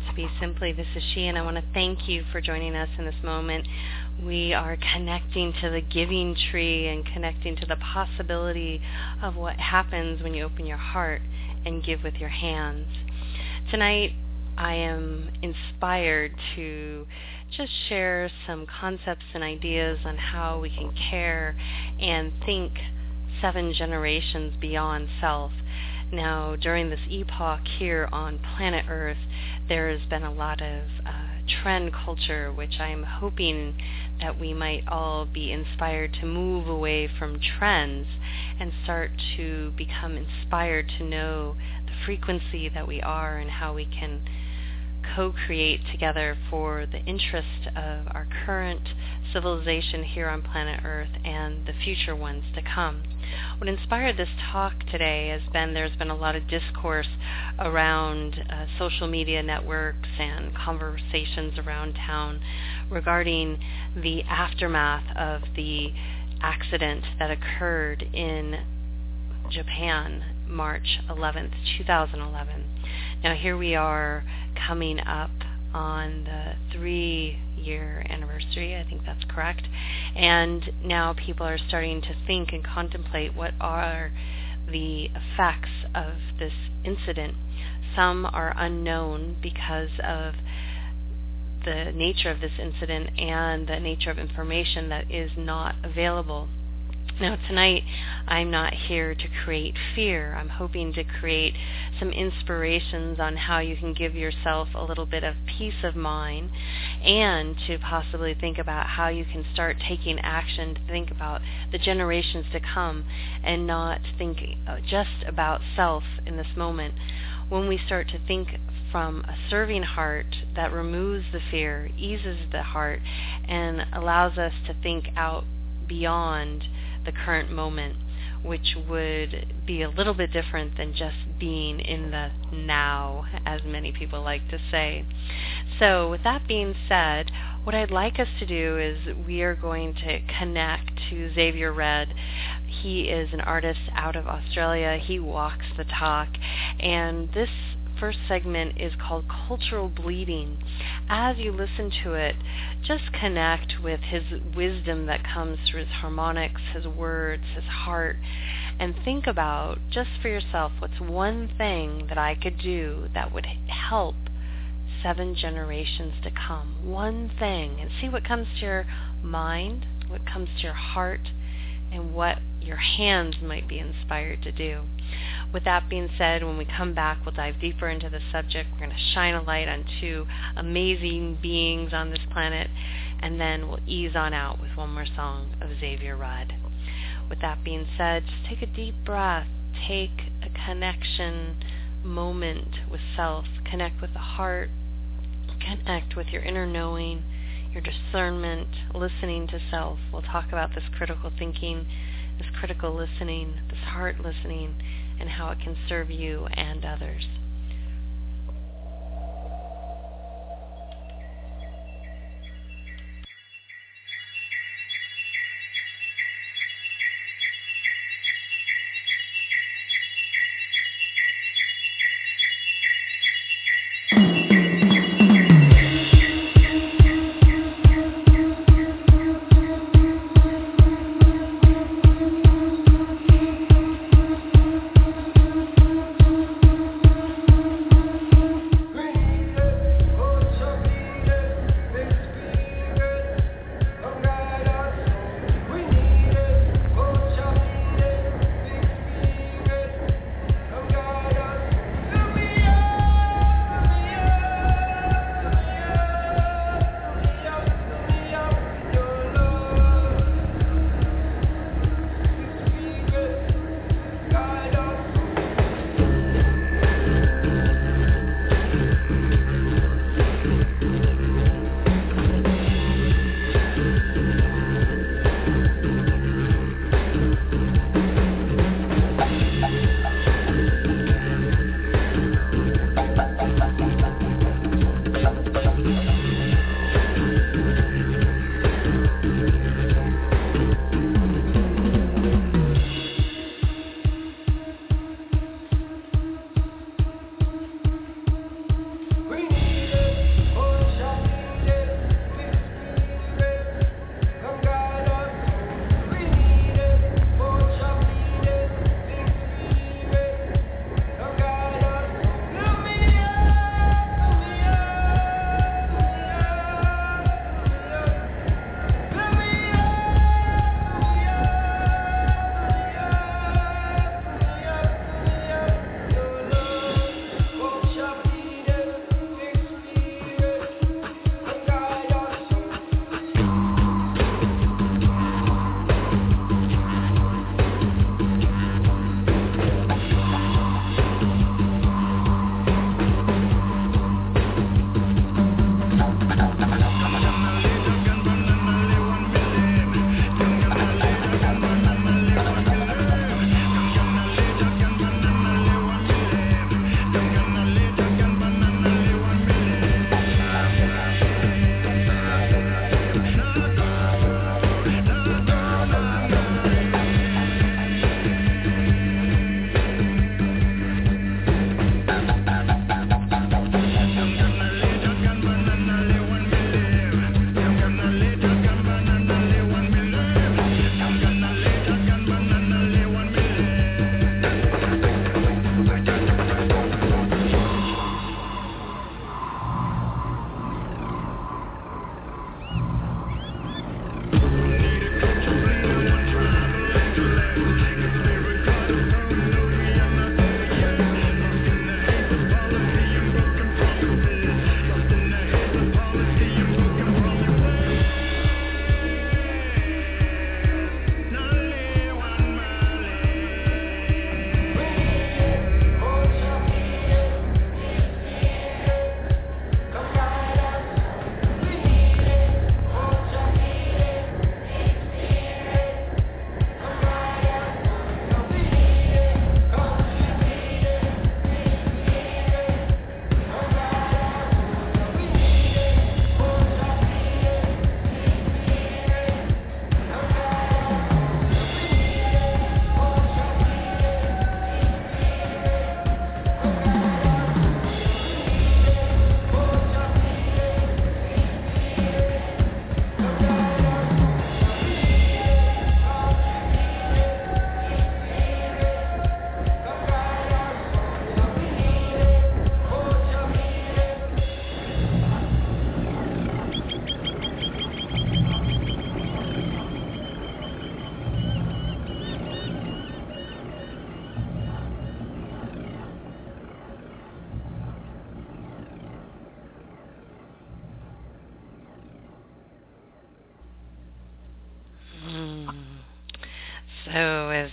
to Be Simply. This is she, and I want to thank you for joining us in this moment. We are connecting to the giving tree and connecting to the possibility of what happens when you open your heart and give with your hands. Tonight, I am inspired to just share some concepts and ideas on how we can care and think seven generations beyond self. Now, during this epoch here on planet Earth, there has been a lot of uh, trend culture, which I'm hoping that we might all be inspired to move away from trends and start to become inspired to know the frequency that we are and how we can co-create together for the interest of our current civilization here on planet Earth and the future ones to come. What inspired this talk today has been there's been a lot of discourse around uh, social media networks and conversations around town regarding the aftermath of the accident that occurred in Japan March 11th, 2011. Now here we are coming up on the three year anniversary. I think that's correct. And now people are starting to think and contemplate what are the effects of this incident. Some are unknown because of the nature of this incident and the nature of information that is not available now, tonight, I'm not here to create fear. I'm hoping to create some inspirations on how you can give yourself a little bit of peace of mind and to possibly think about how you can start taking action to think about the generations to come and not think uh, just about self in this moment. When we start to think from a serving heart that removes the fear, eases the heart, and allows us to think out beyond the current moment, which would be a little bit different than just being in the now, as many people like to say. So, with that being said, what I'd like us to do is we are going to connect to Xavier Rudd. He is an artist out of Australia. He walks the talk. And this first segment is called Cultural Bleeding. As you listen to it, just connect with his wisdom that comes through his harmonics, his words, his heart, and think about just for yourself what's one thing that I could do that would help seven generations to come. One thing. And see what comes to your mind, what comes to your heart, and what your hands might be inspired to do. With that being said, when we come back, we'll dive deeper into the subject. We're going to shine a light on two amazing beings on this planet, and then we'll ease on out with one more song of Xavier Rudd. With that being said, just take a deep breath. Take a connection moment with self. Connect with the heart. Connect with your inner knowing, your discernment, listening to self. We'll talk about this critical thinking, this critical listening, this heart listening, and how it can serve you and others.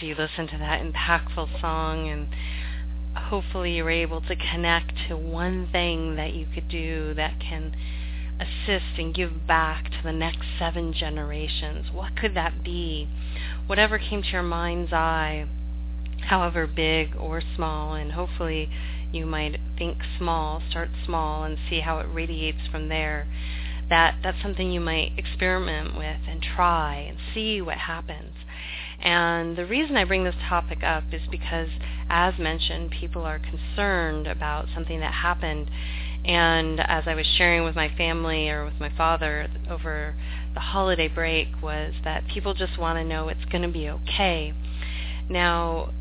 You listen to that impactful song and hopefully you're able to connect to one thing that you could do that can assist and give back to the next seven generations. What could that be? Whatever came to your mind's eye, however big or small, and hopefully you might think small, start small and see how it radiates from there. That that's something you might experiment with and try and see what happens. And the reason I bring this topic up is because, as mentioned, people are concerned about something that happened. And as I was sharing with my family or with my father over the holiday break, was that people just want to know it's going to be okay. Now,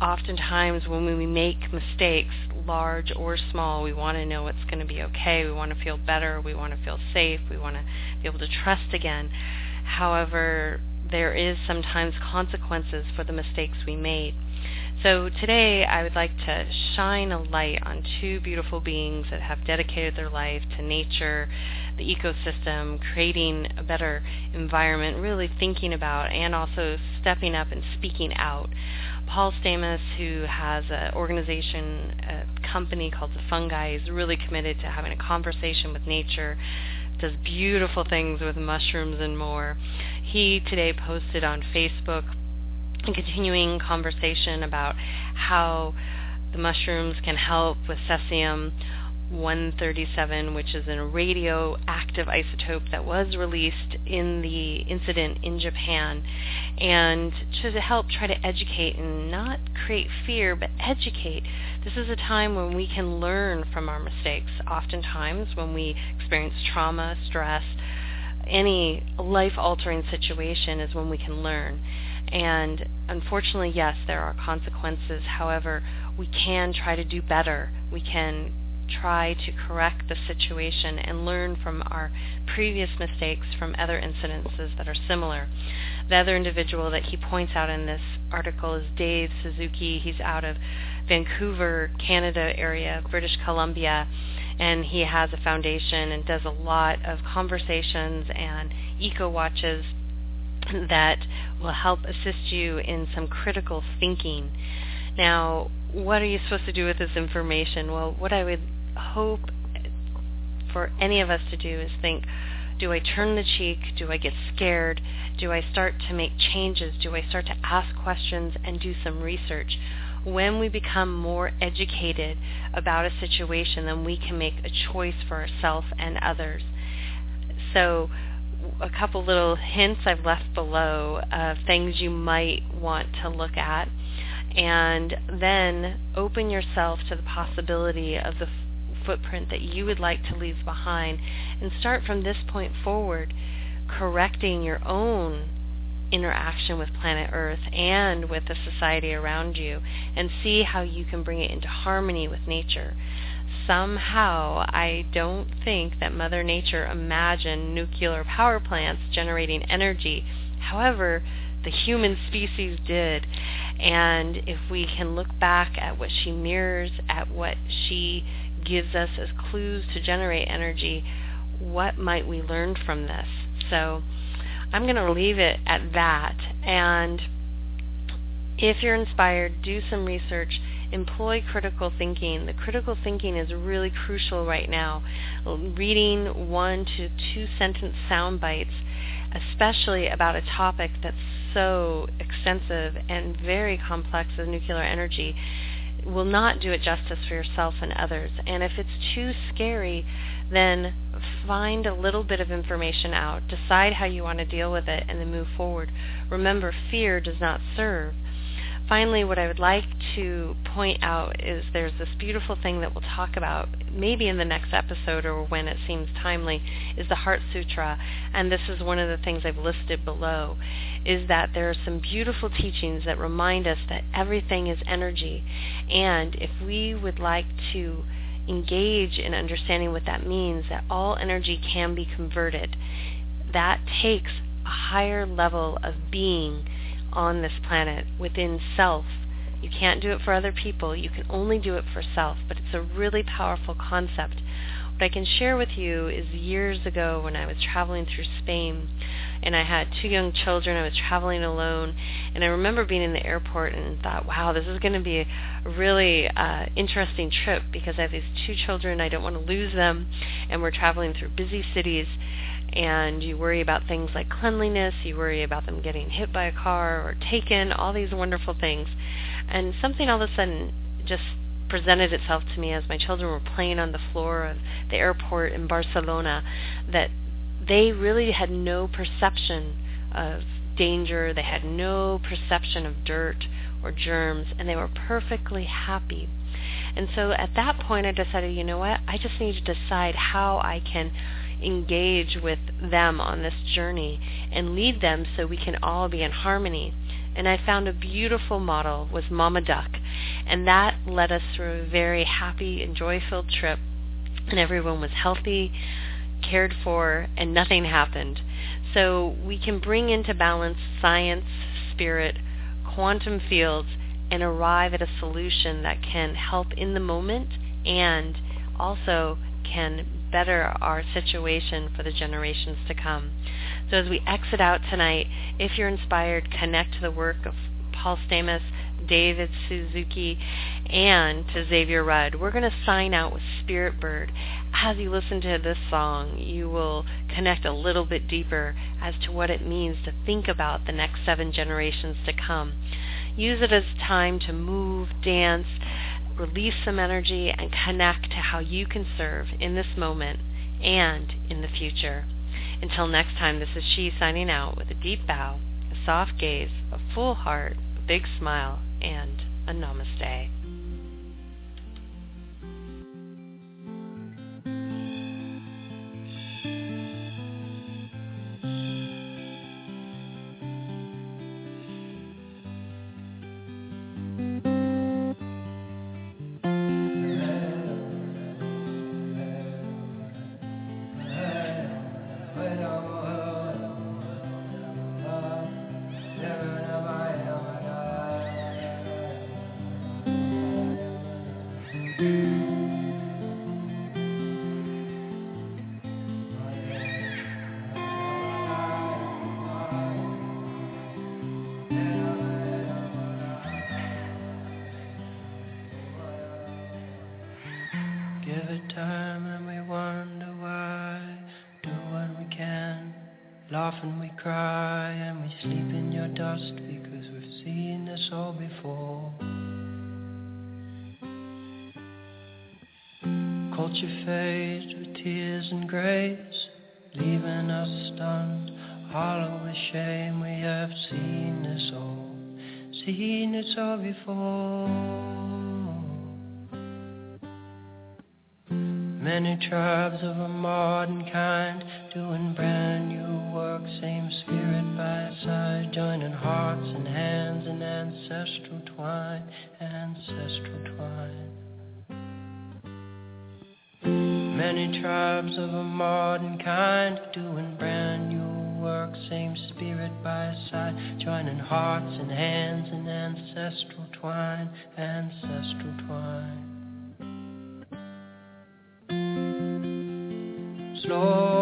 oftentimes when we make mistakes, large or small, we want to know it's going to be okay. We want to feel better. We want to feel safe. We want to be able to trust again. However, there is sometimes consequences for the mistakes we made. So today I would like to shine a light on two beautiful beings that have dedicated their life to nature, the ecosystem, creating a better environment, really thinking about and also stepping up and speaking out. Paul Stamets, who has an organization, a company called The Fungi, is really committed to having a conversation with nature, does beautiful things with mushrooms and more. He today posted on Facebook a continuing conversation about how the mushrooms can help with cesium 137, which is a radioactive isotope that was released in the incident in Japan, and to help try to educate and not create fear, but educate. This is a time when we can learn from our mistakes. Oftentimes, when we experience trauma, stress, any life-altering situation is when we can learn. And unfortunately, yes, there are consequences. However, we can try to do better. We can try to correct the situation and learn from our previous mistakes from other incidences that are similar. The other individual that he points out in this article is Dave Suzuki. He's out of Vancouver, Canada area, British Columbia, and he has a foundation and does a lot of conversations and eco watches that will help assist you in some critical thinking. Now, what are you supposed to do with this information? Well, what I would hope for any of us to do is think, do I turn the cheek? Do I get scared? Do I start to make changes? Do I start to ask questions and do some research? When we become more educated about a situation, then we can make a choice for ourselves and others. So a couple little hints I've left below of things you might want to look at and then open yourself to the possibility of the footprint that you would like to leave behind and start from this point forward correcting your own interaction with planet Earth and with the society around you and see how you can bring it into harmony with nature. Somehow, I don't think that Mother Nature imagined nuclear power plants generating energy. However, the human species did. And if we can look back at what she mirrors, at what she gives us as clues to generate energy, what might we learn from this? So I'm going to leave it at that. And if you're inspired, do some research. Employ critical thinking. The critical thinking is really crucial right now. Reading one to two sentence sound bites, especially about a topic that's so extensive and very complex as nuclear energy, will not do it justice for yourself and others. And if it's too scary, then find a little bit of information out, decide how you want to deal with it, and then move forward. Remember, fear does not serve. Finally, what I would like to point out is there's this beautiful thing that we'll talk about maybe in the next episode or when it seems timely is the Heart Sutra. And this is one of the things I've listed below is that there are some beautiful teachings that remind us that everything is energy. And if we would like to engage in understanding what that means that all energy can be converted that takes a higher level of being on this planet within self. You can't do it for other people. You can only do it for self. But it's a really powerful concept. What I can share with you is years ago when I was traveling through Spain and I had two young children. I was traveling alone, and I remember being in the airport and thought, "Wow, this is going to be a really uh, interesting trip because I have these two children. I don't want to lose them, and we're traveling through busy cities." And you worry about things like cleanliness, you worry about them getting hit by a car or taken, all these wonderful things. And something all of a sudden just presented itself to me as my children were playing on the floor of the airport in Barcelona that they really had no perception of danger, they had no perception of dirt or germs, and they were perfectly happy. And so at that point, I decided, you know what? I just need to decide how I can engage with them on this journey and lead them so we can all be in harmony. And I found a beautiful model with Mama Duck, and that led us through a very happy and joy-filled trip, and everyone was healthy, cared for, and nothing happened. So we can bring into balance science, spirit, quantum fields, and arrive at a solution that can help in the moment and also can better our situation for the generations to come. So as we exit out tonight, if you're inspired, connect to the work of Paul Stamets, David Suzuki, and to Xavier Rudd. We're going to sign out with Spirit Bird. As you listen to this song, you will connect a little bit deeper as to what it means to think about the next seven generations to come. Use it as time to move, dance, release some energy, and connect to how you can serve in this moment and in the future. Until next time, this is She signing out with a deep bow, a soft gaze, a full heart, a big smile, and a namaste. laugh and we cry and we sleep in your dust because we've seen this all before. Culture fades with tears and grace, leaving us stunned, hollow with shame. We have seen this all, seen it all before. Many tribes of a modern kind doing brand new work, same spirit by side, joining hearts and hands in ancestral twine, ancestral twine. Many tribes of a modern kind doing brand new work, same spirit by side, joining hearts and hands in ancestral twine, ancestral twine. Slow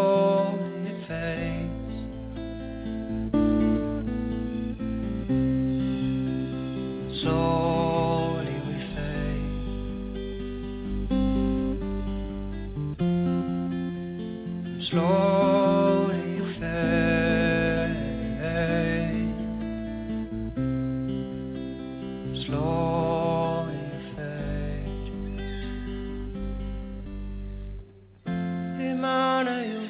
corner you